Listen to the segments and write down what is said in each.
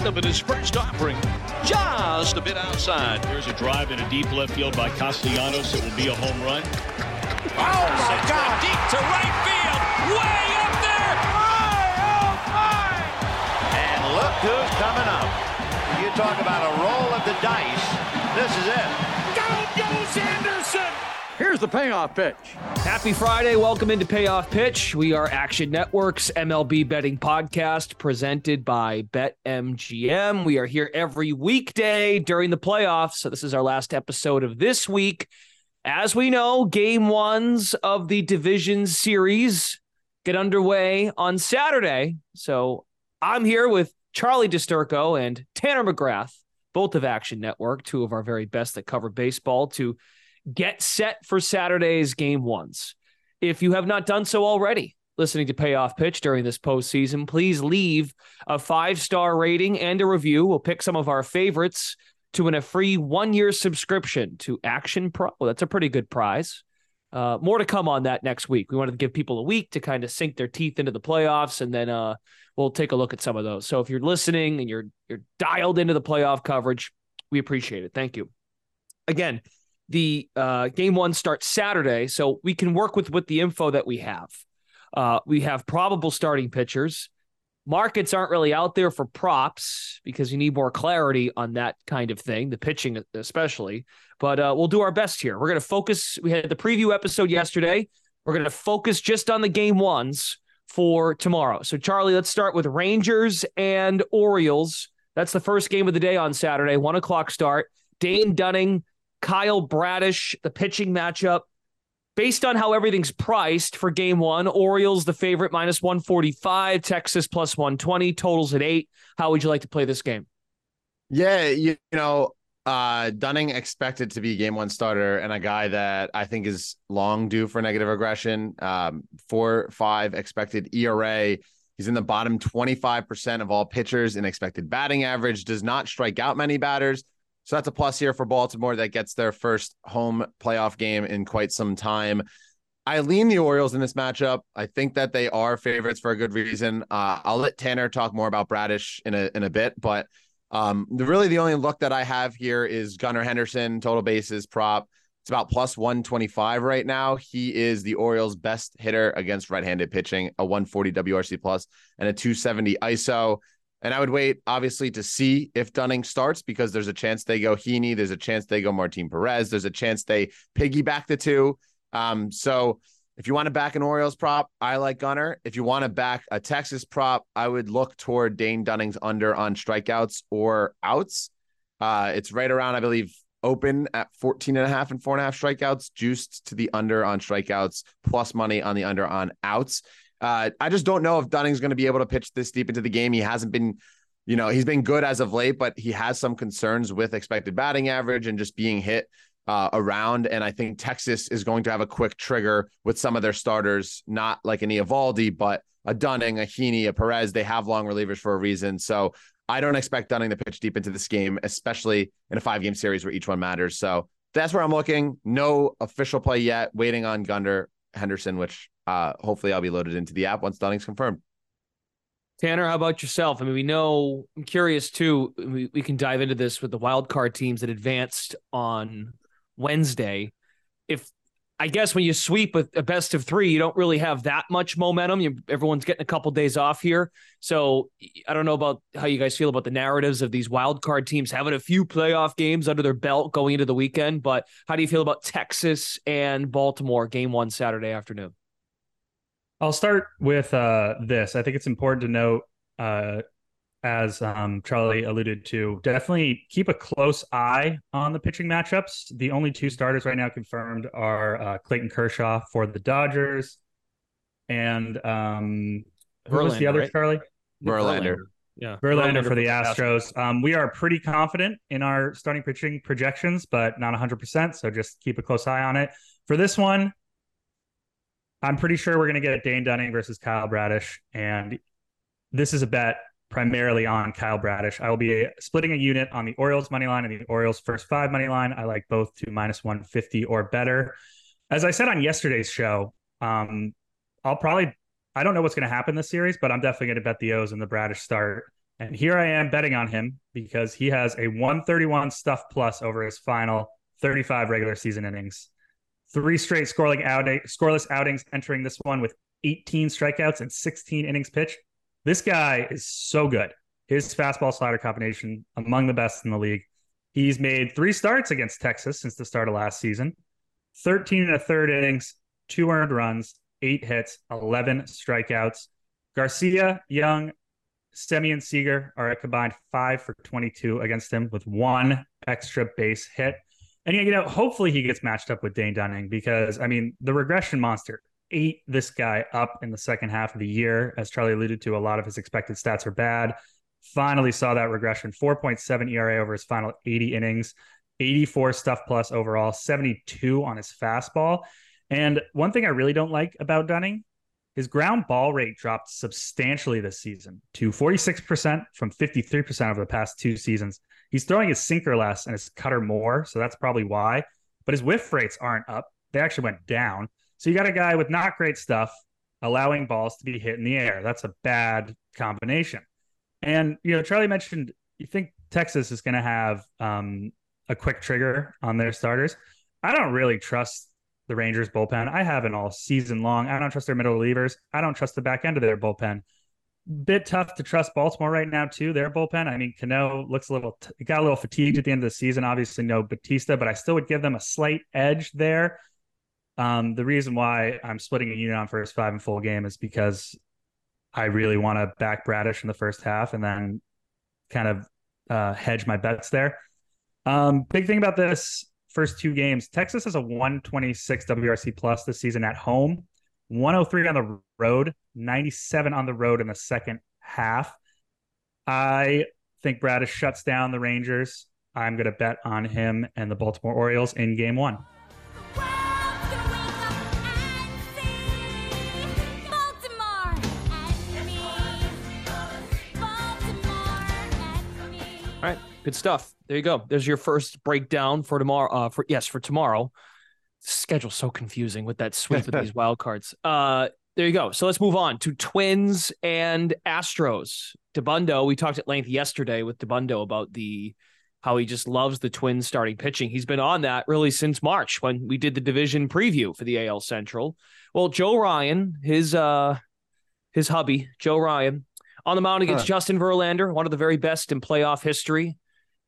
Into the windup in his first offering. Just a bit outside. There's a drive in a deep left field by Castellanos. It will be a home run. Oh my Sends God! deep to right field. Way up there. Oh my! And look who's coming up. You talk about a roll of the dice. This is it. Down goes Anderson! Here's the payoff pitch. Happy Friday. Welcome into Payoff Pitch. We are Action Network's MLB betting podcast presented by BetMGM. We are here every weekday during the playoffs. So, this is our last episode of this week. As we know, game ones of the division series get underway on Saturday. So, I'm here with Charlie DiSturco and Tanner McGrath, both of Action Network, two of our very best that cover baseball, to get set for Saturday's game ones. If you have not done so already, listening to Payoff Pitch during this postseason, please leave a five star rating and a review. We'll pick some of our favorites to win a free one year subscription to Action Pro. Well, that's a pretty good prize. Uh, more to come on that next week. We wanted to give people a week to kind of sink their teeth into the playoffs, and then uh, we'll take a look at some of those. So if you're listening and you're you're dialed into the playoff coverage, we appreciate it. Thank you. Again, the uh, game one starts Saturday, so we can work with with the info that we have. Uh, we have probable starting pitchers. Markets aren't really out there for props because you need more clarity on that kind of thing, the pitching especially. But uh, we'll do our best here. We're going to focus. We had the preview episode yesterday. We're going to focus just on the game ones for tomorrow. So, Charlie, let's start with Rangers and Orioles. That's the first game of the day on Saturday, one o'clock start. Dane Dunning Kyle Bradish, the pitching matchup. Based on how everything's priced for game one, Orioles the favorite minus 145, Texas plus 120, totals at eight. How would you like to play this game? Yeah, you, you know, uh Dunning expected to be game one starter and a guy that I think is long due for negative regression. Um, four five expected ERA. He's in the bottom 25% of all pitchers in expected batting average, does not strike out many batters. So that's a plus here for Baltimore that gets their first home playoff game in quite some time. I lean the Orioles in this matchup. I think that they are favorites for a good reason. Uh, I'll let Tanner talk more about Bradish in a in a bit, but um, the, really the only look that I have here is Gunnar Henderson total bases prop. It's about plus 125 right now. He is the Orioles' best hitter against right-handed pitching, a 140 WRC plus and a 270 ISO. And I would wait, obviously, to see if Dunning starts because there's a chance they go Heaney. There's a chance they go Martin Perez. There's a chance they piggyback the two. Um, so if you want to back an Orioles prop, I like Gunnar. If you want to back a Texas prop, I would look toward Dane Dunning's under on strikeouts or outs. Uh, it's right around, I believe, open at 14 and a half and four and a half strikeouts, juiced to the under on strikeouts, plus money on the under on outs. Uh, I just don't know if Dunning's going to be able to pitch this deep into the game. He hasn't been, you know, he's been good as of late, but he has some concerns with expected batting average and just being hit uh, around. And I think Texas is going to have a quick trigger with some of their starters, not like an Eovaldi, but a Dunning, a Heaney, a Perez. They have long relievers for a reason. So I don't expect Dunning to pitch deep into this game, especially in a five game series where each one matters. So that's where I'm looking. No official play yet. Waiting on Gunnar Henderson, which uh, hopefully I'll be loaded into the app once Dunning's confirmed. Tanner, how about yourself? I mean, we know, I'm curious too. We, we can dive into this with the wild card teams that advanced on Wednesday. If I guess when you sweep a, a best of three, you don't really have that much momentum. You, everyone's getting a couple days off here. So I don't know about how you guys feel about the narratives of these wild card teams having a few playoff games under their belt going into the weekend. But how do you feel about Texas and Baltimore game one Saturday afternoon? I'll start with uh, this. I think it's important to note, uh, as um, Charlie alluded to, definitely keep a close eye on the pitching matchups. The only two starters right now confirmed are uh, Clayton Kershaw for the Dodgers and um, who was the other, right? Charlie? Verlander. Yeah. Verlander for the Astros. Um, we are pretty confident in our starting pitching projections, but not 100%. So just keep a close eye on it. For this one, I'm pretty sure we're going to get Dane Dunning versus Kyle Bradish. And this is a bet primarily on Kyle Bradish. I will be splitting a unit on the Orioles money line and the Orioles first five money line. I like both to minus 150 or better. As I said on yesterday's show, um, I'll probably, I don't know what's going to happen this series, but I'm definitely going to bet the O's and the Bradish start. And here I am betting on him because he has a 131 stuff plus over his final 35 regular season innings three straight outing, scoreless outings entering this one with 18 strikeouts and 16 innings pitched. This guy is so good. His fastball slider combination among the best in the league. He's made three starts against Texas since the start of last season 13 and a third innings, two earned runs, eight hits, 11 strikeouts. Garcia, Young, Semien Seager are a combined five for 22 against him with one extra base hit. And you know, hopefully he gets matched up with Dane Dunning because I mean, the regression monster ate this guy up in the second half of the year. As Charlie alluded to, a lot of his expected stats are bad. Finally saw that regression 4.7 ERA over his final 80 innings, 84 stuff plus overall, 72 on his fastball. And one thing I really don't like about Dunning, his ground ball rate dropped substantially this season to 46% from 53% over the past two seasons. He's throwing his sinker less and his cutter more, so that's probably why. But his whiff rates aren't up; they actually went down. So you got a guy with not great stuff allowing balls to be hit in the air. That's a bad combination. And you know, Charlie mentioned you think Texas is going to have um, a quick trigger on their starters. I don't really trust the Rangers bullpen. I haven't all season long. I don't trust their middle relievers. I don't trust the back end of their bullpen bit tough to trust Baltimore right now too. Their bullpen. I mean, Cano looks a little t- got a little fatigued at the end of the season. Obviously, no Bautista, but I still would give them a slight edge there. Um, the reason why I'm splitting a unit on first five and full game is because I really want to back Bradish in the first half and then kind of uh, hedge my bets there. Um, big thing about this first two games, Texas has a 126 WRC plus this season at home. 103 on the road, 97 on the road in the second half. I think Bradish shuts down the Rangers. I'm going to bet on him and the Baltimore Orioles in game one. All right, good stuff. There you go. There's your first breakdown for tomorrow. Uh, for yes, for tomorrow. Schedule's so confusing with that sweep of these wild cards. Uh, there you go. So let's move on to Twins and Astros. Dabbundo, we talked at length yesterday with Dabbundo about the how he just loves the Twins starting pitching. He's been on that really since March when we did the division preview for the AL Central. Well, Joe Ryan, his uh his hubby, Joe Ryan, on the mound against Huh. Justin Verlander, one of the very best in playoff history.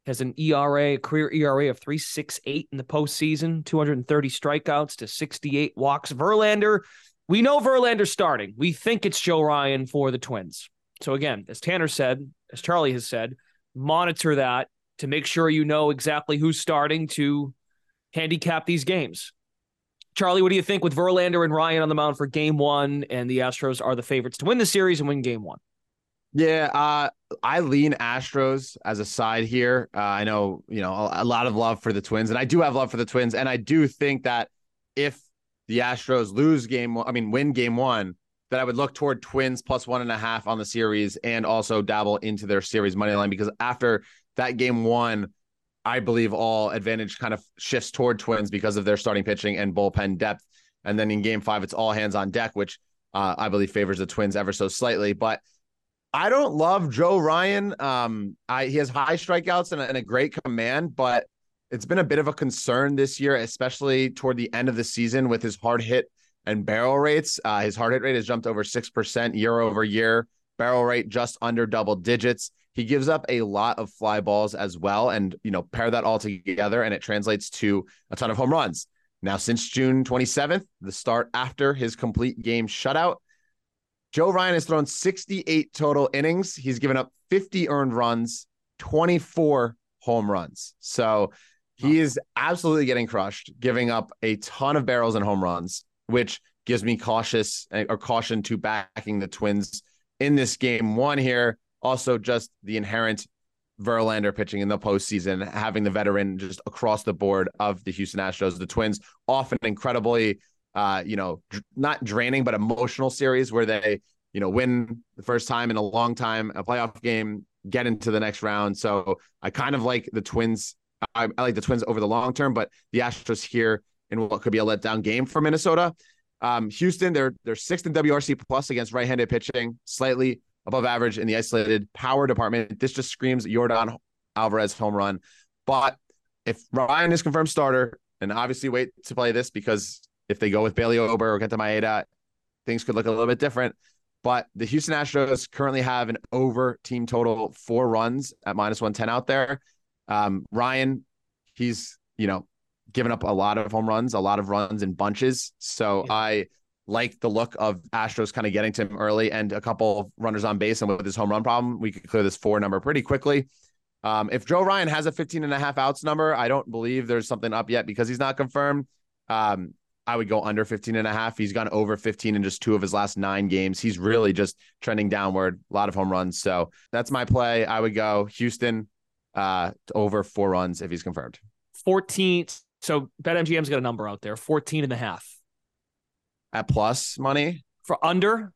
Has an ERA, a career ERA of 368 in the postseason, 230 strikeouts to 68 walks. Verlander, we know Verlander's starting. We think it's Joe Ryan for the Twins. So again, as Tanner said, as Charlie has said, monitor that to make sure you know exactly who's starting to handicap these games. Charlie, what do you think with Verlander and Ryan on the mound for game one? And the Astros are the favorites to win the series and win game one. Yeah, uh, I lean Astros as a side here. Uh, I know, you know, a, a lot of love for the Twins, and I do have love for the Twins, and I do think that if the Astros lose game, I mean, win game one, that I would look toward Twins plus one and a half on the series, and also dabble into their series money line because after that game one, I believe all advantage kind of shifts toward Twins because of their starting pitching and bullpen depth, and then in game five, it's all hands on deck, which uh, I believe favors the Twins ever so slightly, but I don't love Joe Ryan. Um, I he has high strikeouts and a, and a great command, but it's been a bit of a concern this year, especially toward the end of the season with his hard hit and barrel rates. Uh, his hard hit rate has jumped over 6% year over year, barrel rate just under double digits. He gives up a lot of fly balls as well. And, you know, pair that all together and it translates to a ton of home runs. Now, since June 27th, the start after his complete game shutout, Joe Ryan has thrown 68 total innings. He's given up 50 earned runs, 24 home runs. So he is absolutely getting crushed, giving up a ton of barrels and home runs, which gives me cautious uh, or caution to backing the Twins in this game one here. Also, just the inherent Verlander pitching in the postseason, having the veteran just across the board of the Houston Astros, the Twins, often incredibly, uh, you know, dr- not draining but emotional series where they, you know, win the first time in a long time, a playoff game, get into the next round. So I kind of like the Twins. I, I like the Twins over the long term, but the Astros here in what could be a letdown game for Minnesota. Um, Houston, they're they're sixth in WRC plus against right-handed pitching, slightly above average in the isolated power department. This just screams Yordan Alvarez home run. But if Ryan is confirmed starter, and obviously wait to play this because if they go with Bailey Ober or Kenta Maeda, things could look a little bit different. But the Houston Astros currently have an over team total four runs at minus 110 out there. Um, Ryan, he's, you know, given up a lot of home runs, a lot of runs in bunches. So yeah. I like the look of Astros kind of getting to him early and a couple of runners on base. And with his home run problem, we could clear this four number pretty quickly. Um, if Joe Ryan has a 15 and a half outs number, I don't believe there's something up yet because he's not confirmed. Um, I would go under 15 and a half. He's gone over 15 in just two of his last nine games. He's really just trending downward, a lot of home runs. So that's my play. I would go Houston uh, over four runs if he's confirmed. 14. So BetMGM's got a number out there 14 and a half at plus money for under.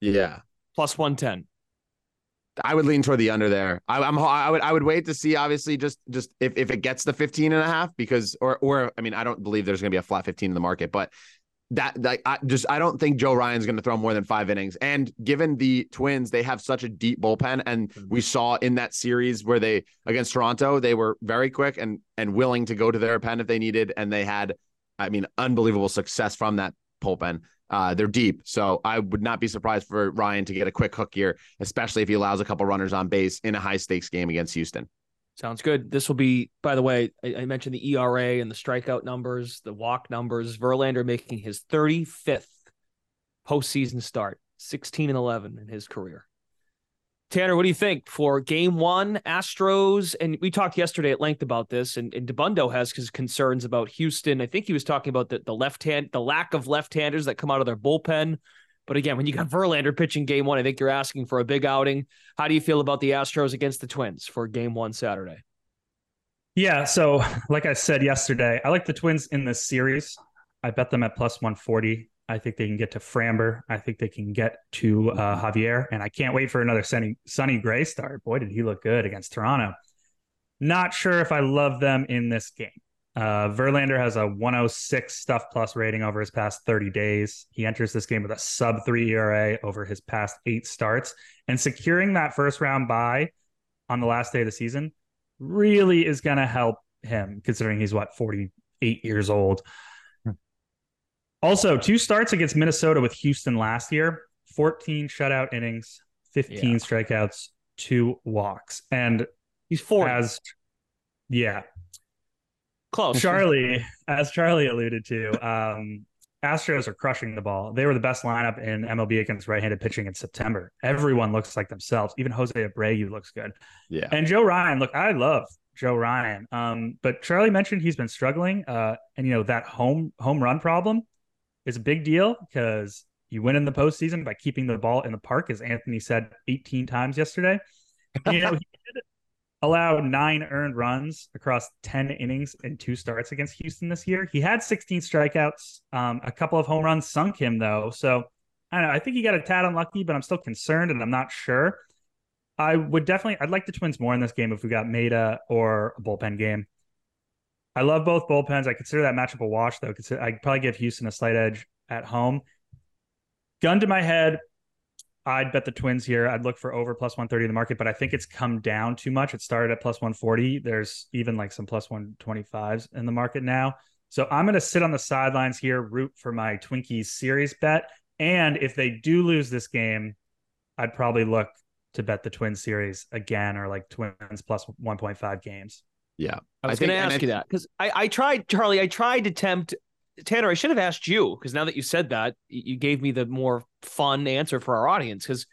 Yeah, plus one ten. I would lean toward the under there. I, am I would I would wait to see obviously just just if, if it gets the 15 and a half because or or I mean I don't believe there's going to be a flat 15 in the market but that like I just I don't think Joe Ryan's going to throw more than 5 innings and given the Twins they have such a deep bullpen and mm-hmm. we saw in that series where they against Toronto they were very quick and and willing to go to their pen if they needed and they had I mean unbelievable success from that bullpen. Uh, they're deep, so I would not be surprised for Ryan to get a quick hook here, especially if he allows a couple runners on base in a high stakes game against Houston. Sounds good. This will be, by the way, I, I, mentioned the ERA and the strikeout numbers, the walk numbers. Verlander making his 35th postseason start, 16 and 11 in his career. Tanner, what do you think for game one, Astros? And we talked yesterday at length about this, and, and Dabbundo has his concerns about Houston. I think he was talking about the, the left hand, the lack of left handers that come out of their bullpen. But again, when you got Verlander pitching game one, I think you're asking for a big outing. How do you feel about the Astros against the Twins for game one Saturday? Yeah. So, like I said yesterday, I like the Twins in this series. I bet them at plus 140. I think they can get to Framber. I think they can get to uh, Javier, and I can't wait for another Sunny, Sonny Gray start. Boy, did he look good against Toronto. Not sure if I love them in this game. Uh, Verlander has a 106 stuff plus rating over his past 30 days. He enters this game with a sub three ERA over his past eight starts, and securing that first round bye on the last day of the season really is going to help him, considering he's what 48 years old. Also, two starts against Minnesota with Houston last year 14 shutout innings, 15 yeah. strikeouts, two walks. And he's four. As, yeah. Close. Charlie, as Charlie alluded to, um, Astros are crushing the ball. They were the best lineup in MLB against right-handed pitching in September. Everyone looks like themselves. Even Jose Abreu looks good. Yeah. And Joe Ryan, look, I love Joe Ryan. Um, but Charlie mentioned he's been struggling. Uh, and you know that home home run problem is a big deal because you win in the postseason by keeping the ball in the park, as Anthony said 18 times yesterday. you know, he did allow nine earned runs across 10 innings in two starts against Houston this year. He had 16 strikeouts. Um, a couple of home runs sunk him, though. So I don't know. I think he got a tad unlucky, but I'm still concerned and I'm not sure. I would definitely, I'd like the Twins more in this game if we got Maeda or a bullpen game. I love both bullpens. I consider that matchup a wash, though. I'd probably give Houston a slight edge at home. Gun to my head, I'd bet the Twins here. I'd look for over plus 130 in the market, but I think it's come down too much. It started at plus 140. There's even like some plus 125s in the market now. So I'm going to sit on the sidelines here, root for my Twinkies series bet. And if they do lose this game, I'd probably look to bet the Twins series again or like Twins plus 1.5 games. Yeah. I was going to ask you that because I, I tried, Charlie, I tried to tempt Tanner. I should have asked you because now that you said that, you gave me the more fun answer for our audience. Because,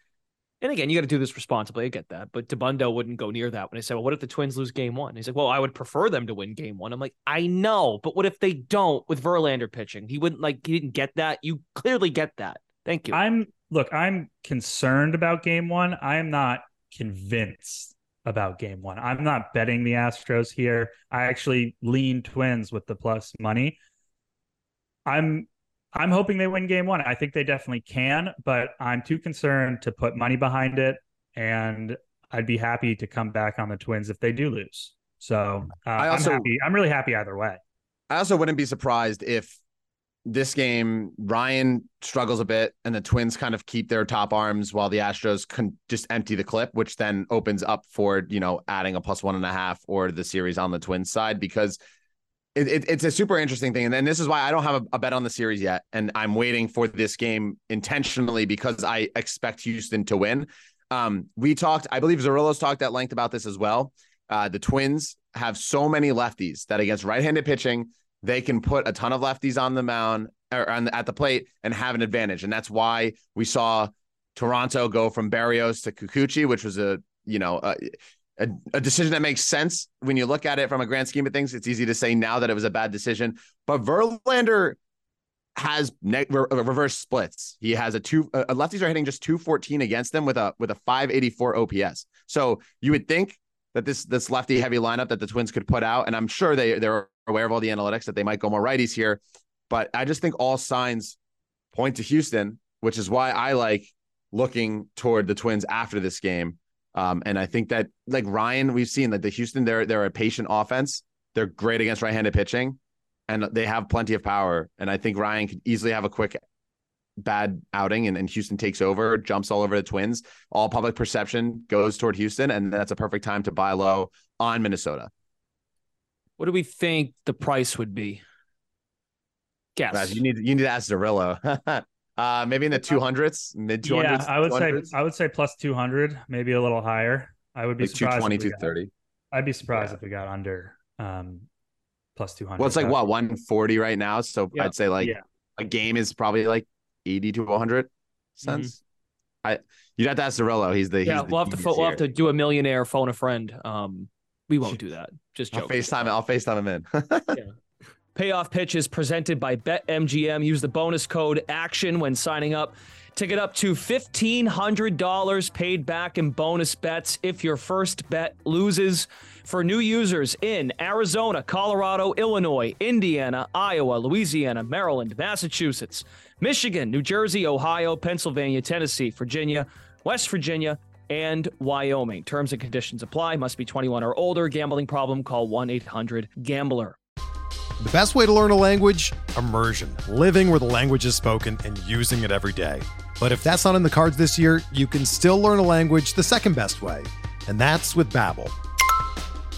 and again, you got to do this responsibly. I get that. But Dabbundo wouldn't go near that when I said, well, what if the Twins lose game one? he's like, well, I would prefer them to win game one. I'm like, I know. But what if they don't with Verlander pitching? He wouldn't like, he didn't get that. You clearly get that. Thank you. I'm, look, I'm concerned about game one. I am not convinced about game one. I'm not betting the Astros here. I actually lean twins with the plus money. I'm I'm hoping they win game one. I think they definitely can, but I'm too concerned to put money behind it. And I'd be happy to come back on the Twins if they do lose. So uh, I also, I'm happy. I'm really happy either way. I also wouldn't be surprised if this game Ryan struggles a bit and the Twins kind of keep their top arms while the Astros can just empty the clip, which then opens up for you know adding a plus one and a half or the series on the Twins side because it, it, it's a super interesting thing. And, and this is why I don't have a, a, bet on the series yet. And I'm waiting for this game intentionally because I expect Houston to win. Um, we talked, I believe Zerillo's talked at length about this as well. Uh, the Twins have so many lefties that against right handed pitching, they can put a ton of lefties on the mound or on the, at the plate and have an advantage. And that's why we saw Toronto go from Berrios to Kikuchi, which was a, you know, a, a, a, decision that makes sense when you look at it from a grand scheme of things. It's easy to say now that it was a bad decision, but Verlander has ne- re- reverse splits. He has a two uh, lefties are hitting just 214 against them with a with a 584 OPS. So you would think that this this lefty heavy lineup that the Twins could put out, and I'm sure they they're aware of all the analytics that they might go more righties here, but I just think all signs point to Houston, which is why I like looking toward the Twins after this game um, and I think that like Ryan, we've seen like the Houston, they're they're a patient offense. They're great against right-handed pitching, and they have plenty of power. And I think Ryan could easily have a quick bad outing and, and Houston takes over, jumps all over the twins. All public perception goes toward Houston, and that's a perfect time to buy low on Minnesota. What do we think the price would be? Guess. you need you need to ask Zerillo. Uh, maybe in the two hundreds, mid two hundreds. Yeah, I would 200s. say I would say plus two hundred, maybe a little higher. I would be like surprised. 220, 230. I'd be surprised yeah. if we got under um plus two hundred. Well, it's like what one forty right now, so yeah. I'd say like yeah. a game is probably like eighty to one hundred cents. Mm-hmm. I you'd have to ask Zerillo. He's the yeah. He's we'll have to we'll have to do a millionaire phone a friend. Um, we won't do that. Just joking. I'll FaceTime. I'll FaceTime him in. yeah. Payoff pitch is presented by BetMGM. Use the bonus code ACTION when signing up to get up to $1,500 paid back in bonus bets if your first bet loses. For new users in Arizona, Colorado, Illinois, Indiana, Iowa, Louisiana, Maryland, Massachusetts, Michigan, New Jersey, Ohio, Pennsylvania, Tennessee, Virginia, West Virginia, and Wyoming. Terms and conditions apply. Must be 21 or older. Gambling problem? Call 1 800 GAMBLER. The best way to learn a language? Immersion. Living where the language is spoken and using it every day. But if that's not in the cards this year, you can still learn a language the second best way, and that's with Babbel.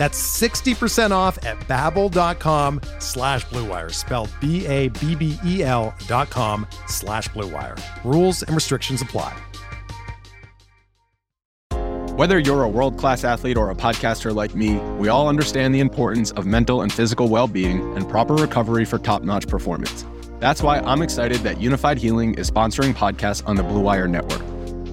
That's 60% off at babbel.com slash bluewire, spelled B-A-B-B-E-L dot com slash bluewire. Rules and restrictions apply. Whether you're a world-class athlete or a podcaster like me, we all understand the importance of mental and physical well-being and proper recovery for top-notch performance. That's why I'm excited that Unifyd Healing is sponsoring podcasts on the Blue Wire Network.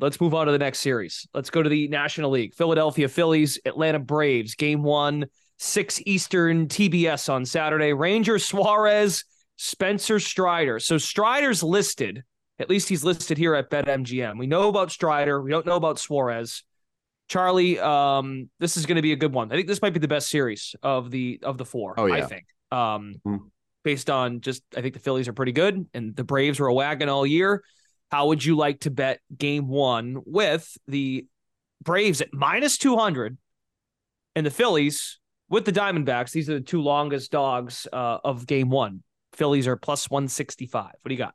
Let's move on to the next series. Let's go to the National League. Philadelphia Phillies, Atlanta Braves, game one, 6 Eastern TBS on Saturday. Ranger Suarez, Spencer Strider. So Strider's listed, at least he's listed here at BetMGM. We know about Strider, we don't know about Suarez. Charlie, um, this is going to be a good one. I think this might be the best series of the of the four. Oh, yeah. I think. Um, based on just I think the Phillies are pretty good and the Braves were a wagon all year. How would you like to bet game one with the Braves at minus 200 and the Phillies with the Diamondbacks? These are the two longest dogs uh, of game one. Phillies are plus 165. What do you got?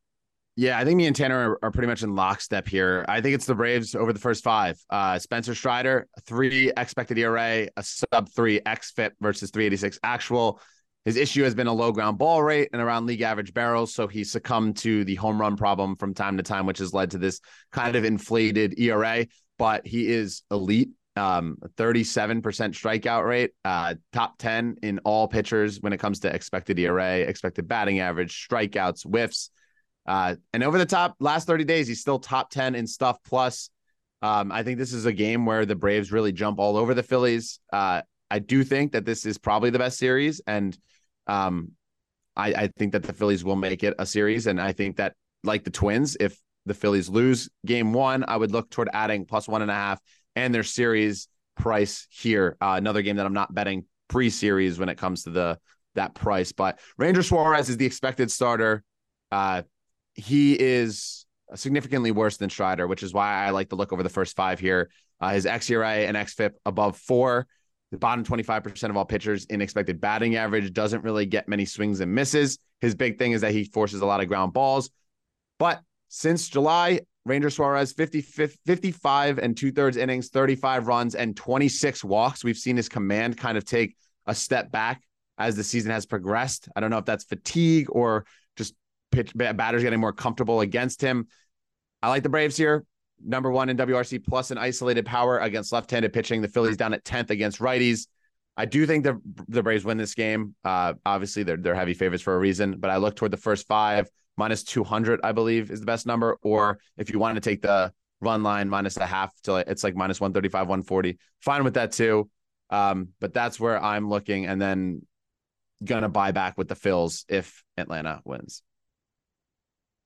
Yeah, I think me and Tanner are, are pretty much in lockstep here. I think it's the Braves over the first five. Uh, Spencer Strider, three expected ERA, a sub three xFIP versus 386 actual. His issue has been a low ground ball rate and around league average barrels. So he succumbed to the home run problem from time to time, which has led to this kind of inflated ERA. But he is elite. Um, 37% strikeout rate, uh, top 10 in all pitchers when it comes to expected ERA, expected batting average, strikeouts, whiffs. Uh, and over the top last 30 days, he's still top 10 in stuff plus. Um, I think this is a game where the Braves really jump all over the Phillies. Uh, I do think that this is probably the best series, and um, I, I think that the Phillies will make it a series. And I think that, like the Twins, if the Phillies lose game one, I would look toward adding plus one and a half and their series price here. Uh, another game that I'm not betting pre-series when it comes to the that price. But Ranger Suarez is the expected starter. Uh, he is significantly worse than Strider, which is why I like to look over the first five here. Uh, his xERA and xFIP above four. The bottom 25% of all pitchers in expected batting average doesn't really get many swings and misses. His big thing is that he forces a lot of ground balls. But since July, Ranger Suarez 50, 55 and two thirds innings, 35 runs, and 26 walks. We've seen his command kind of take a step back as the season has progressed. I don't know if that's fatigue or just pitch batters getting more comfortable against him. I like the Braves here. Number one in WRC plus an isolated power against left-handed pitching. The Phillies down at 10th against righties. I do think the the Braves win this game. Uh, obviously, they're they're heavy favorites for a reason, but I look toward the first five minus 200, I believe, is the best number. Or if you want to take the run line minus a half to it's like minus 135, 140, fine with that too. Um, but that's where I'm looking, and then gonna buy back with the Phils if Atlanta wins.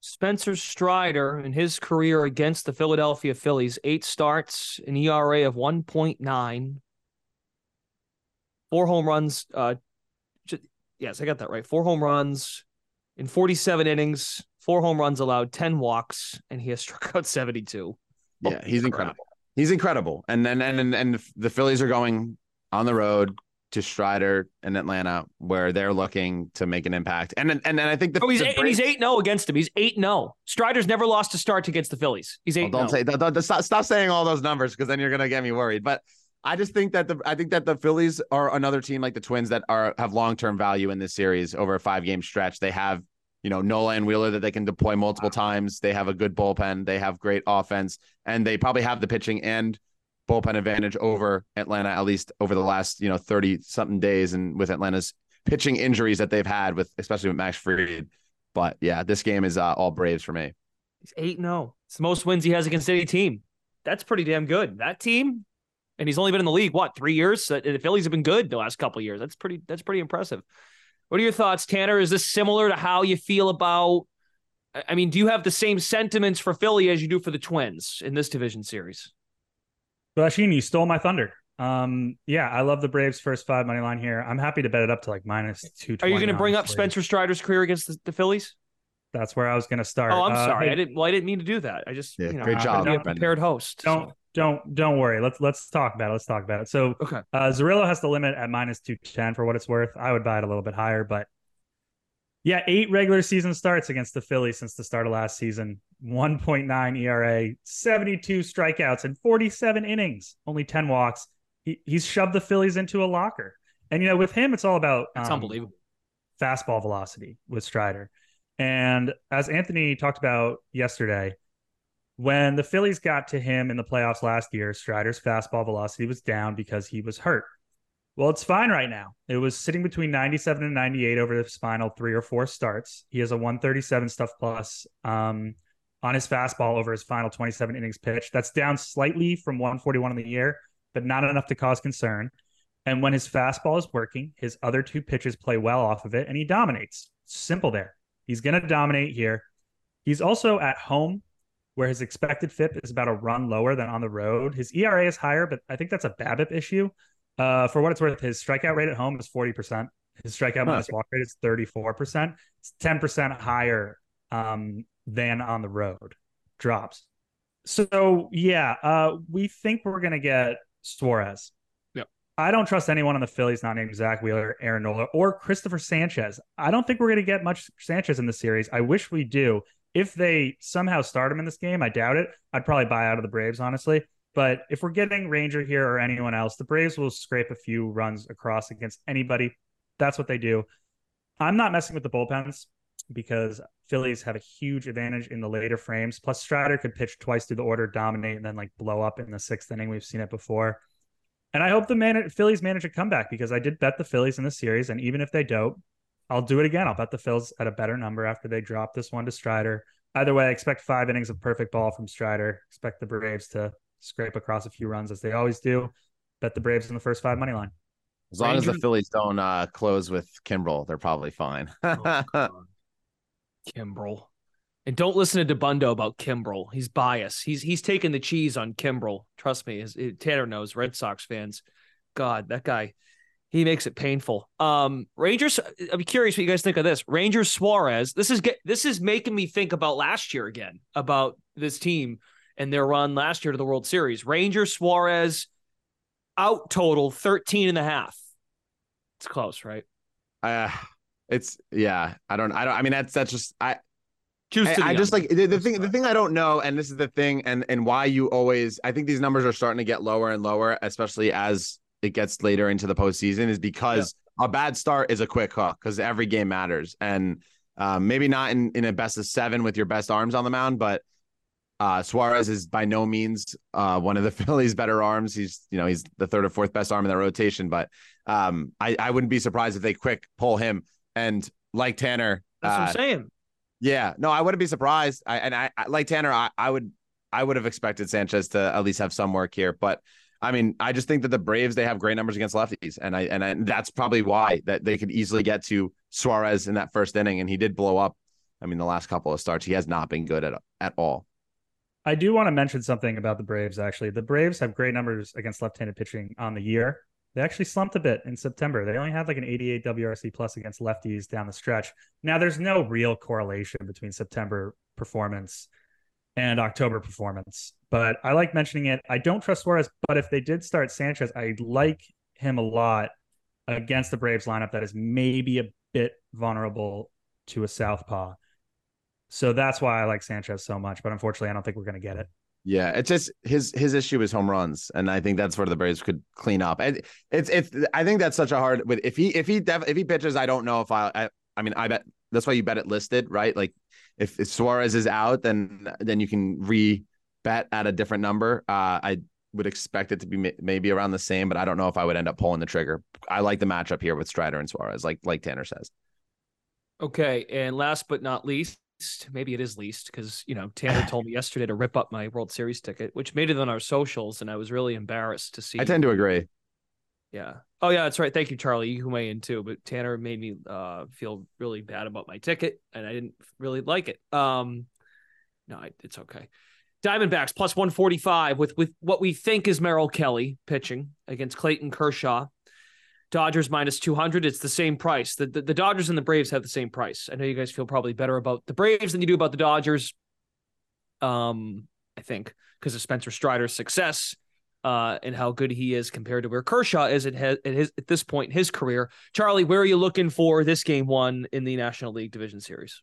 Spencer Strider in his career against the Philadelphia Phillies, eight starts, an ERA of 1.9, four home runs. Uh, yes, I got that right. Four home runs in 47 innings, four home runs allowed, 10 walks, and he has struck out 72. Yeah, he's incredible. He's incredible. And then and, and and the Phillies are going on the road to Strider in Atlanta, where they're looking to make an impact. And and and I think the, oh, he's eight, and he's eight zero oh against him. He's eight zero. Oh. Strider's never lost a start against the Phillies. He's eight. Well, oh. don't say don't, don't, stop, stop saying all those numbers because then you're gonna get me worried. But I just think that the I think that the Phillies are another team like the Twins that are have long term value in this series over a five game stretch. They have you know Nola and Wheeler that they can deploy multiple times. They have a good bullpen. They have great offense, and they probably have the pitching and bullpen advantage over Atlanta, at least over the last, you know, 30 something days. And with Atlanta's pitching injuries that they've had with, especially with Max Fried. But yeah, this game is uh, all Braves for me. He's 8 0. It's the most wins he has against any team. That's pretty damn good. That team, and he's only been in the league, what, three years? The Phillies have been good the last couple years. That's pretty, that's pretty impressive. What are your thoughts, Tanner? Is this similar to how you feel about? I mean, do you have the same sentiments for Philly as you do for the Twins in this division series? Glasheen, you stole my thunder. Um, yeah, I love the Braves first five money line here. I'm happy to bet it up to like minus two. Are you going to bring up Spencer Strider's career against the, the, Phillies? That's where I was going to start. Oh, I'm uh, sorry. Hey, I didn't. Well, I didn't mean to do that. I just, yeah, you know, great job, I'm prepared host. Don't, so. don't, don't worry. Let's let's talk about it. Let's talk about it. So, okay, uh, Zerillo has the limit at minus two ten for what it's worth. I would buy it a little bit higher, but yeah, eight regular season starts against the Phillies since the start of last season. 1.9 ERA, 72 strikeouts, and 47 innings, only 10 walks. He, he's shoved the Phillies into a locker. And, you know, with him, it's all about um, unbelievable fastball velocity with Strider. And as Anthony talked about yesterday, when the Phillies got to him in the playoffs last year, Strider's fastball velocity was down because he was hurt. Well, it's fine right now. It was sitting between 97 and 98 over the final three or four starts. He has a 137 stuff plus um, on his fastball over his final 27 innings pitch. That's down slightly from 141 in the year, but not enough to cause concern. And when his fastball is working, his other two pitches play well off of it and he dominates. Simple there. He's going to dominate here. He's also at home where his expected FIP is about a run lower than on the road. His ERA is higher, but I think that's a BABIP issue. Uh, for what it's worth, his strikeout rate at home is 40%. His strikeout minus walk rate is 34%. It's 10% higher um, than on the road. Drops. So, yeah, uh, we think we're going to get Suarez. Yep. I don't trust anyone on the Phillies not named Zack Wheeler, Aaron Nola, or Christopher Sanchez. I don't think we're going to get much Sanchez in the series. I wish we do. If they somehow start him in this game, I doubt it. I'd probably buy out of the Braves, honestly. But if we're getting Ranger here or anyone else, the Braves will scrape a few runs across against anybody. That's what they do. I'm not messing with the bullpens because Phillies have a huge advantage in the later frames. Plus, Strider could pitch twice through the order, dominate, and then like blow up in the sixth inning. We've seen it before. And I hope the man- Phillies manage a comeback because I did bet the Phillies in the series. And even if they don't, I'll do it again. I'll bet the Phils at a better number after they drop this one to Strider. Either way, I expect five innings of perfect ball from Strider. Expect the Braves to scrape across a few runs as they always do. Bet the Braves in the first five money line. As long Ranger... as the Phillies don't uh, close with Kimbrel, they're probably fine. oh, Kimbrel. And don't listen to Dabbundo about Kimbrel. He's biased. He's he's taking the cheese on Kimbrel. Trust me, his, Tanner knows. Red Sox fans, God, that guy, he makes it painful. Um, Rangers. I'm curious what you guys think of this. Rangers Suarez. This is get this is making me think about last year again about this team and their run last year to the World Series. Ranger Suarez out total 13 and a half. It's close, right? Uh it's yeah. I don't I don't I mean that's that's just I Choose I, I just like the, the thing the thing I don't know, and this is the thing, and and why you always I think these numbers are starting to get lower and lower, especially as it gets later into the postseason, is because yeah. a bad start is a quick hook because every game matters. And um, maybe not in, in a best of seven with your best arms on the mound, but uh, Suarez is by no means uh, one of the Phillies' better arms. He's, you know, he's the third or fourth best arm in that rotation. But um, I, I wouldn't be surprised if they quick pull him. And like Tanner, that's uh, what I'm uh, saying. Yeah, no, I wouldn't be surprised. I and I, I like Tanner. I, I would, I would have expected Sanchez to at least have some work here. But I mean, I just think that the Braves they have great numbers against lefties, and I and, I, and that's probably why that they could easily get to Suarez in that first inning, and he did blow up. I mean, the last couple of starts, he has not been good at at all. I do want to mention something about the Braves. Actually, the Braves have great numbers against left-handed pitching on the year. They actually slumped a bit in September. They only had like an 88 WRC plus against lefties down the stretch. Now, there's no real correlation between September performance and October performance, but I like mentioning it. I don't trust Suarez, but if they did start Sanchez, I like him a lot against the Braves lineup that is maybe a bit vulnerable to a southpaw. So that's why I like Sanchez so much. But unfortunately, I don't think we're going to get it. Yeah, it's just his his issue is home runs, and I think that's where the Braves could clean up. And it's it's I think that's such a hard with if he if he def, if he pitches, I don't know if I, I I mean I bet that's why you bet it listed right. Like if, if Suarez is out, then then you can re bet at a different number. Uh, I would expect it to be maybe around the same, but I don't know if I would end up pulling the trigger. I like the matchup here with Strider and Suarez, like like Tanner says. Okay, and last but not least, maybe it is least because you know Tanner told me yesterday to rip up my World Series ticket, which made it on our socials, and I was really embarrassed to see. I tend to agree. Yeah. Oh yeah, that's right. Thank you, Charlie. You weigh in too, but Tanner made me uh, feel really bad about my ticket, and I didn't really like it. Um, no, it's okay. Diamondbacks plus 145 with with what we think is Merrill Kelly pitching against Clayton Kershaw. Dodgers minus 200. It's the same price. The, the, the Dodgers and the Braves have the same price. I know you guys feel probably better about the Braves than you do about the Dodgers. Um, I think because of Spencer Strider's success uh, and how good he is compared to where Kershaw is at, his, at, his, at this point in his career. Charlie, where are you looking for this game one in the National League Division Series?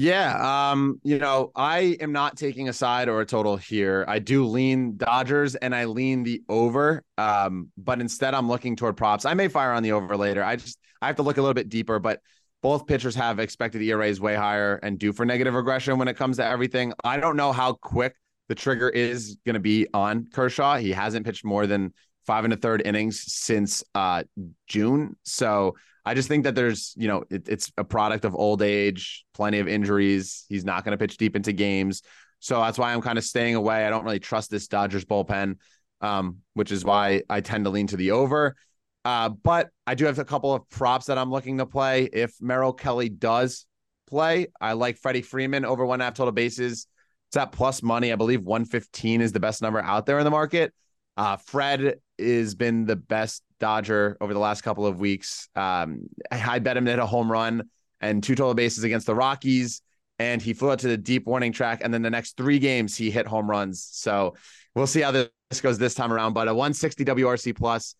Yeah, um, you know, I am not taking a side or a total here. I do lean Dodgers and I lean the over. Um, but instead I'm looking toward props. I may fire on the over later. I just I have to look a little bit deeper, but both pitchers have expected ERAs way higher and due for negative regression when it comes to everything. I don't know how quick the trigger is going to be on Kershaw. He hasn't pitched more than five and a third innings since uh, June. So I just think that there's, you know, it, it's a product of old age, plenty of injuries. He's not going to pitch deep into games. So that's why I'm kind of staying away. I don't really trust this Dodgers bullpen, um, which is why I tend to lean to the over. Uh, but I do have a couple of props that I'm looking to play. If Merrill Kelly does play, I like Freddie Freeman over one half total bases. It's at plus money. I believe 115 is the best number out there in the market. Uh, Fred has been the best Dodger over the last couple of weeks. Um, I bet him to hit a home run and two total bases against the Rockies, and he flew out to the deep warning track. And then the next three games, he hit home runs. So we'll see how this goes this time around. But a 160 WRC plus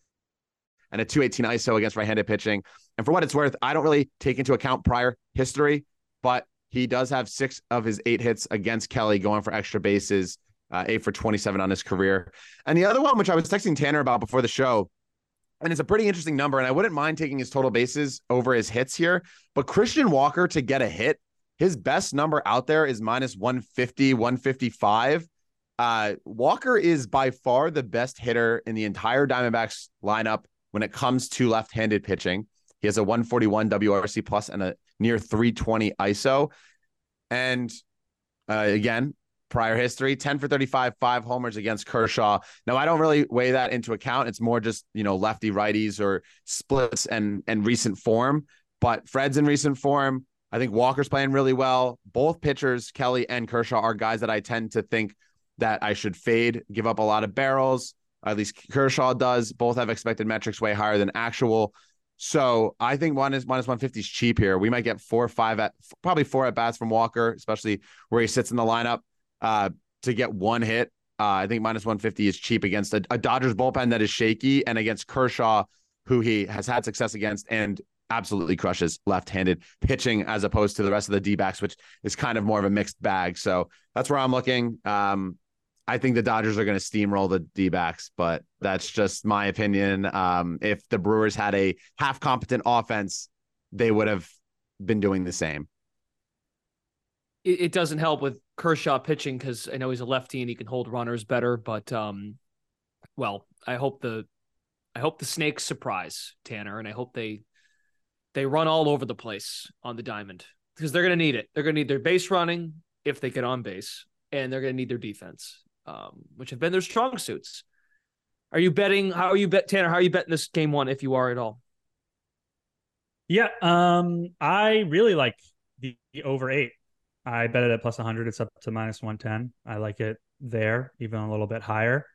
and a 218 ISO against right-handed pitching. And for what it's worth, I don't really take into account prior history, but he does have six of his eight hits against Kelly going for extra bases, uh, eight for 27 on his career. And the other one, which I was texting Tanner about before the show, and it's a pretty interesting number. And I wouldn't mind taking his total bases over his hits here. But Christian Walker to get a hit, his best number out there is minus 150, 155. Uh, Walker is by far the best hitter in the entire Diamondbacks lineup when it comes to left handed pitching. He has a 141 WRC plus and a near 320 ISO. And uh, again, prior history 10 for 35 five homers against kershaw. Now i don't really weigh that into account. It's more just you know lefty righties or splits and and recent form. But fred's in recent form. I think walker's playing really well. Both pitchers kelly and kershaw are guys that i tend to think that i should fade give up a lot of barrels. At least kershaw does. Both have expected metrics way higher than actual. So I think one is minus 150 is cheap here. We might get four or five at probably four at bats from Walker, especially where he sits in the lineup uh, to get one hit. Uh, I think minus 150 is cheap against a, a, Dodgers bullpen that is shaky and against Kershaw, who he has had success against and absolutely crushes left handed pitching as opposed to the rest of the D backs, which is kind of more of a mixed bag. So that's where I'm looking. Um, I think the Dodgers are going to steamroll the D backs, but that's just my opinion. Um, if the Brewers had a half competent offense, they would have been doing the same. It, it doesn't help with Kershaw pitching because I know he's a lefty and he can hold runners better, but um, well, I hope the I hope the Snakes surprise Tanner, and I hope they they run all over the place on the diamond because they're going to need it. They're going to need their base running if they get on base, and they're going to need their defense um, which have been their strong suits. Are you betting? How are you bet Tanner? How are you betting this game one if you are at all? Yeah, um, I really like the, the over eight. I bet it at plus 100. It's up to minus 110. I like it there, even a little bit higher.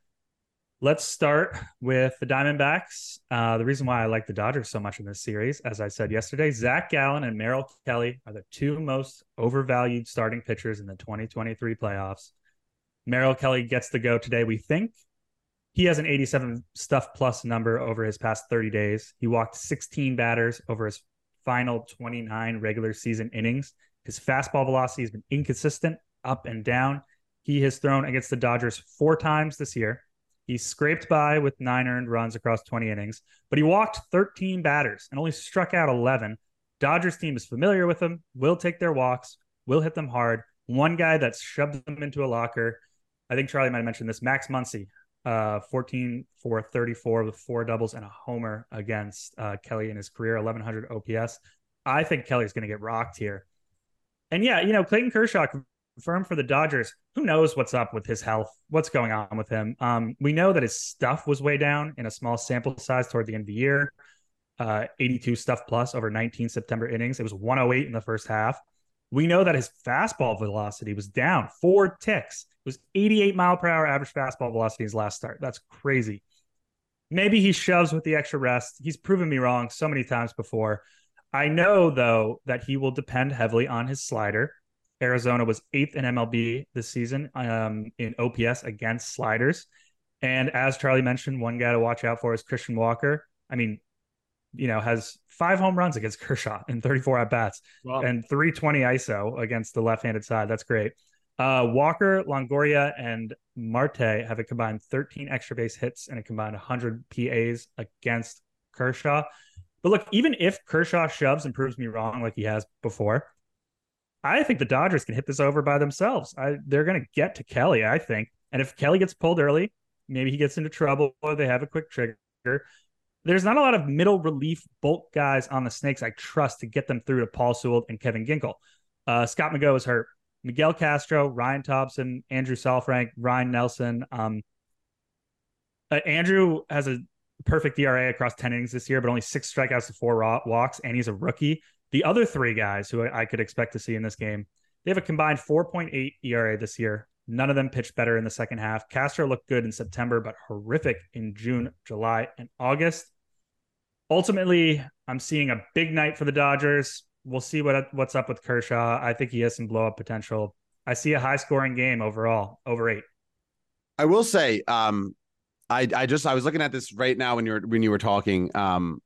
Let's start with the Diamondbacks. Uh, the reason why I like the Dodgers so much in this series, as I said yesterday, Zach Gallen and Merrill Kelly are the two most overvalued starting pitchers in the 2023 playoffs. Merrill Kelly gets the go today, we think. He has an 87 stuff plus number over his past 30 days. He walked 16 batters over his final 29 regular season innings. His fastball velocity has been inconsistent, up and down. He has thrown against the Dodgers four times this year. He scraped by with nine earned runs across 20 innings, but he walked 13 batters and only struck out 11. Dodgers team is familiar with him, will take their walks, will hit them hard. One guy that's shoved them into a locker I think Charlie might have mentioned this. Max Muncy, uh, 14 for 34 with four doubles and a homer against uh, Kelly in his career, 1100 OPS. I think Kelly's going to get rocked here. And yeah, you know, Clayton Kershaw confirmed for the Dodgers. Who knows what's up with his health? What's going on with him? Um, we know that his stuff was way down in a small sample size toward the end of the year. Uh, 82 stuff plus over 19 September innings. It was 108 in the first half. We know that his fastball velocity was down four ticks. It was 88 mile per hour average fastball velocity his last start. That's crazy. Maybe he shoves with the extra rest. He's proven me wrong so many times before. I know, though, that he will depend heavily on his slider. Arizona was eighth in MLB this season um, in OPS against sliders. And as Charlie mentioned, one guy to watch out for is Christian Walker. I mean, you know, has five home runs against Kershaw in 34 at bats wow. and 320 ISO against the left handed side. That's great. Uh, Walker, Longoria, and Marte have a combined 13 extra base hits and a combined 100 PAs against Kershaw. But look, even if Kershaw shoves and proves me wrong like he has before, I think the Dodgers can hit this over by themselves. I, they're going to get to Kelly, I think. And if Kelly gets pulled early, maybe he gets into trouble or they have a quick trigger. There's not a lot of middle relief bulk guys on the Snakes I trust to get them through to Paul Sewald and Kevin Ginkel. Uh, Scott McGough is hurt. Miguel Castro, Ryan Thompson, Andrew Saalfrank, Ryne Nelson. Um, uh, Andrew has a perfect ERA across 10 innings this year, but only six strikeouts to four walks, and he's a rookie. The other three guys who I could expect to see in this game, they have a combined 4.8 ERA this year. None of them pitched better in the second half. Castro looked good in September, but horrific in June, July, and August. Ultimately, I'm seeing a big night for the Dodgers. We'll see what what's up with Kershaw. I think he has some blow up potential. I see a high scoring game overall, over eight. I will say, um, I I just I was looking at this right now when you were when you were talking. Um,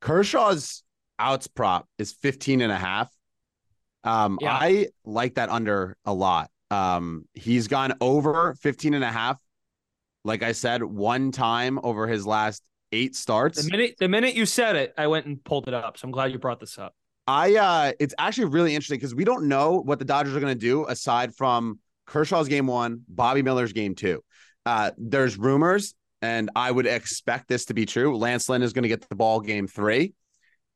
Kershaw's outs prop is 15 and a half. Um, yeah. I like that under a lot. Um, he's gone over 15 and a half. Like I said, one time over his last eight starts. The minute the minute you said it, I went and pulled it up. So I'm glad you brought this up. I uh it's actually really interesting because we don't know what the Dodgers are gonna do aside from Kershaw's game one, Bobby Miller's game two. Uh, there's rumors, and I would expect this to be true. Lance Lynn is going to get the ball game three.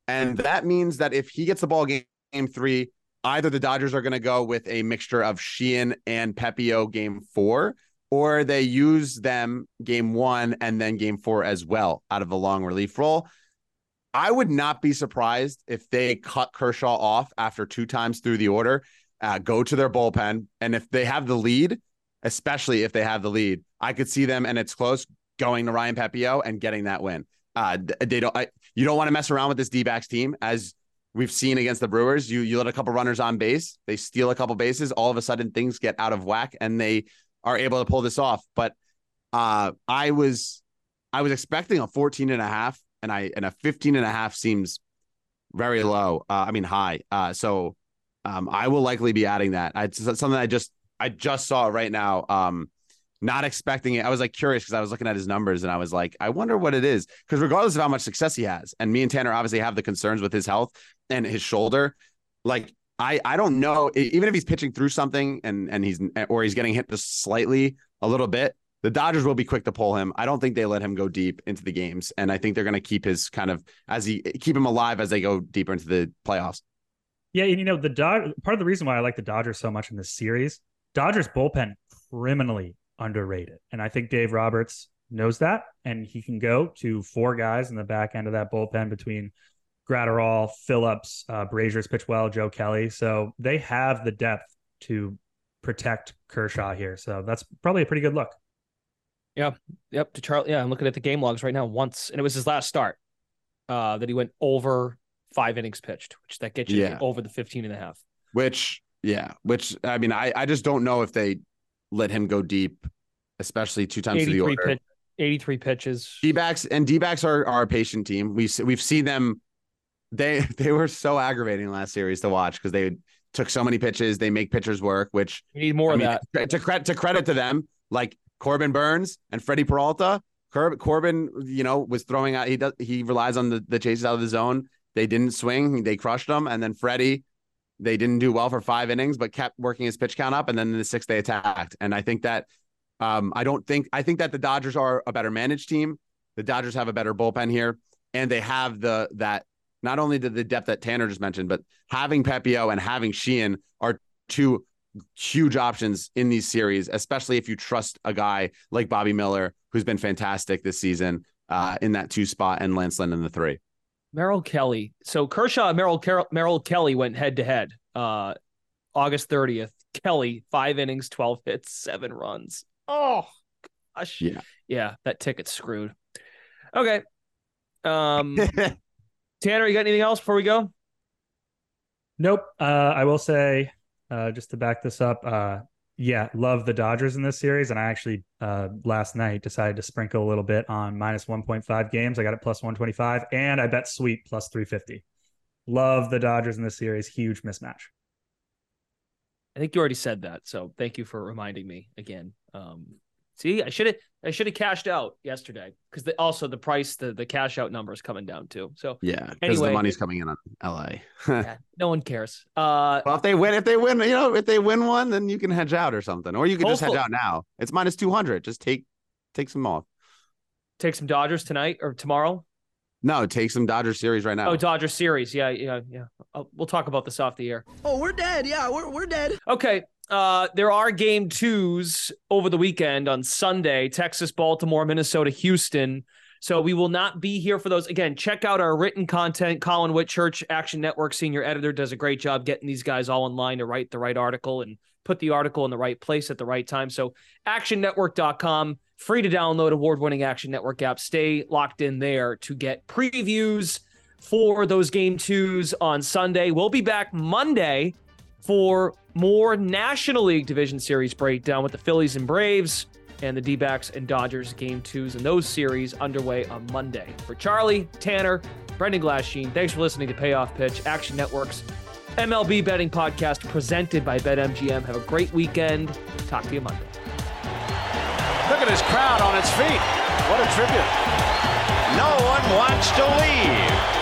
And that means that if he gets the ball game, game three, either the Dodgers are going to go with a mixture of Sheehan and Pepiot game four, or they use them game one and then game four as well out of the long relief role. I would not be surprised if they cut Kershaw off after two times through the order, uh, go to their bullpen. And if they have the lead, especially if they have the lead, I could see them and it's close going to Ryan Pepiot and getting that win. Uh, they don't. I, you don't want to mess around with this D-backs team as we've seen against the Brewers. You you let a couple runners on base, they steal a couple bases. All of a sudden, things get out of whack, and they are able to pull this off. But uh, I was I was expecting a 14 and a half, and I and a 15 and a half seems very low. Uh, I mean high. Uh, so um, I will likely be adding that. It's something I just I just saw right now. Um, not expecting it. I was like curious because I was looking at his numbers and I was like, I wonder what it is. Because regardless of how much success he has, and me and Tanner obviously have the concerns with his health and his shoulder. Like I, I don't know. Even if he's pitching through something and and he's or he's getting hit just slightly a little bit, the Dodgers will be quick to pull him. I don't think they let him go deep into the games, and I think they're going to keep his kind of as he keep him alive as they go deeper into the playoffs. Yeah, and you know the Dod- part of the reason why I like the Dodgers so much in this series, Dodgers bullpen criminally underrated. And I think Dave Roberts knows that. And he can go to four guys in the back end of that bullpen between Graterol, Phillips, uh, Brasier's pitch well, Joe Kelly. So they have the depth to protect Kershaw here. So that's probably a pretty good look. Yeah. Yep. To Charlie. Yeah. I'm looking at the game logs right now once, and it was his last start uh, that he went over five innings pitched, which that gets you yeah. over the 15 and a half. Which, yeah, which I mean, I, I just don't know if they let him go deep, especially two times to the order. Pitch, 83 pitches. D backs and D backs are, are a patient team. We we've seen them. They they were so aggravating last series to watch because they took so many pitches. They make pitchers work, which we need more I of mean, that. To credit to credit to them, like Corbin Burnes and Freddie Peralta. Corbin, you know, was throwing out. He does. He relies on the the chases out of the zone. They didn't swing. They crushed them, and then Freddie they didn't do well for five innings, but kept working his pitch count up. And then in the sixth, they attacked. And I think that um, I don't think I think that the Dodgers are a better managed team. The Dodgers have a better bullpen here, and they have the that not only the, the depth that Tanner just mentioned, but having Pepiot and having Sheehan are two huge options in these series, especially if you trust a guy like Bobby Miller, who's been fantastic this season uh, in that two spot, and Lance Lynn in the three. Merrill Kelly. So Kershaw and Merrill, Merrill Kelly went head to head uh, August 30th. Kelly, five innings, 12 hits, seven runs. Oh, gosh. Yeah. Yeah, that ticket's screwed. Okay. Um, Tanner, you got anything else before we go? Nope. Uh, I will say, uh, just to back this up, uh, yeah, love the Dodgers in this series. And I actually uh, last night decided to sprinkle a little bit on minus 1.5 games. I got it plus 125, and I bet sweet plus 350. Love the Dodgers in this series. Huge mismatch. I think you already said that, so thank you for reminding me again. Um, see, I should have I should have cashed out yesterday because also the price the the cash out number is coming down too. So Yeah, because Anyway. the money's coming in on LA. yeah, no one cares. Uh, Well, if they win, if they win, you know, if they win one, then you can hedge out or something, or you can just hedge out now. It's minus two hundred. Just take take some off. take some Dodgers tonight or tomorrow. No, take some Dodgers series right now. Oh, Dodger series. Yeah, yeah, yeah. Uh, we'll talk about this off the air. Oh, we're dead. Yeah, we're, we're dead. Okay. Uh, there are game twos over the weekend on Sunday Texas, Baltimore, Minnesota, Houston. So we will not be here for those. Again, check out our written content. Colin Whitchurch, Action Network senior editor, does a great job getting these guys all in line to write the right article and put the article in the right place at the right time. So actionnetwork.com, free to download award winning Action Network app. Stay locked in there to get previews for those game twos on Sunday. We'll be back Monday for more National League Division Series breakdown with the Phillies and Braves and the D backs and Dodgers game twos and those series underway on Monday. For Charlie, Tanner, Brendan Glasheen, thanks for listening to Payoff Pitch, Action Networks, MLB betting podcast presented by BetMGM. Have a great weekend. Talk to you Monday. Look at this crowd on its feet. What a tribute. No one wants to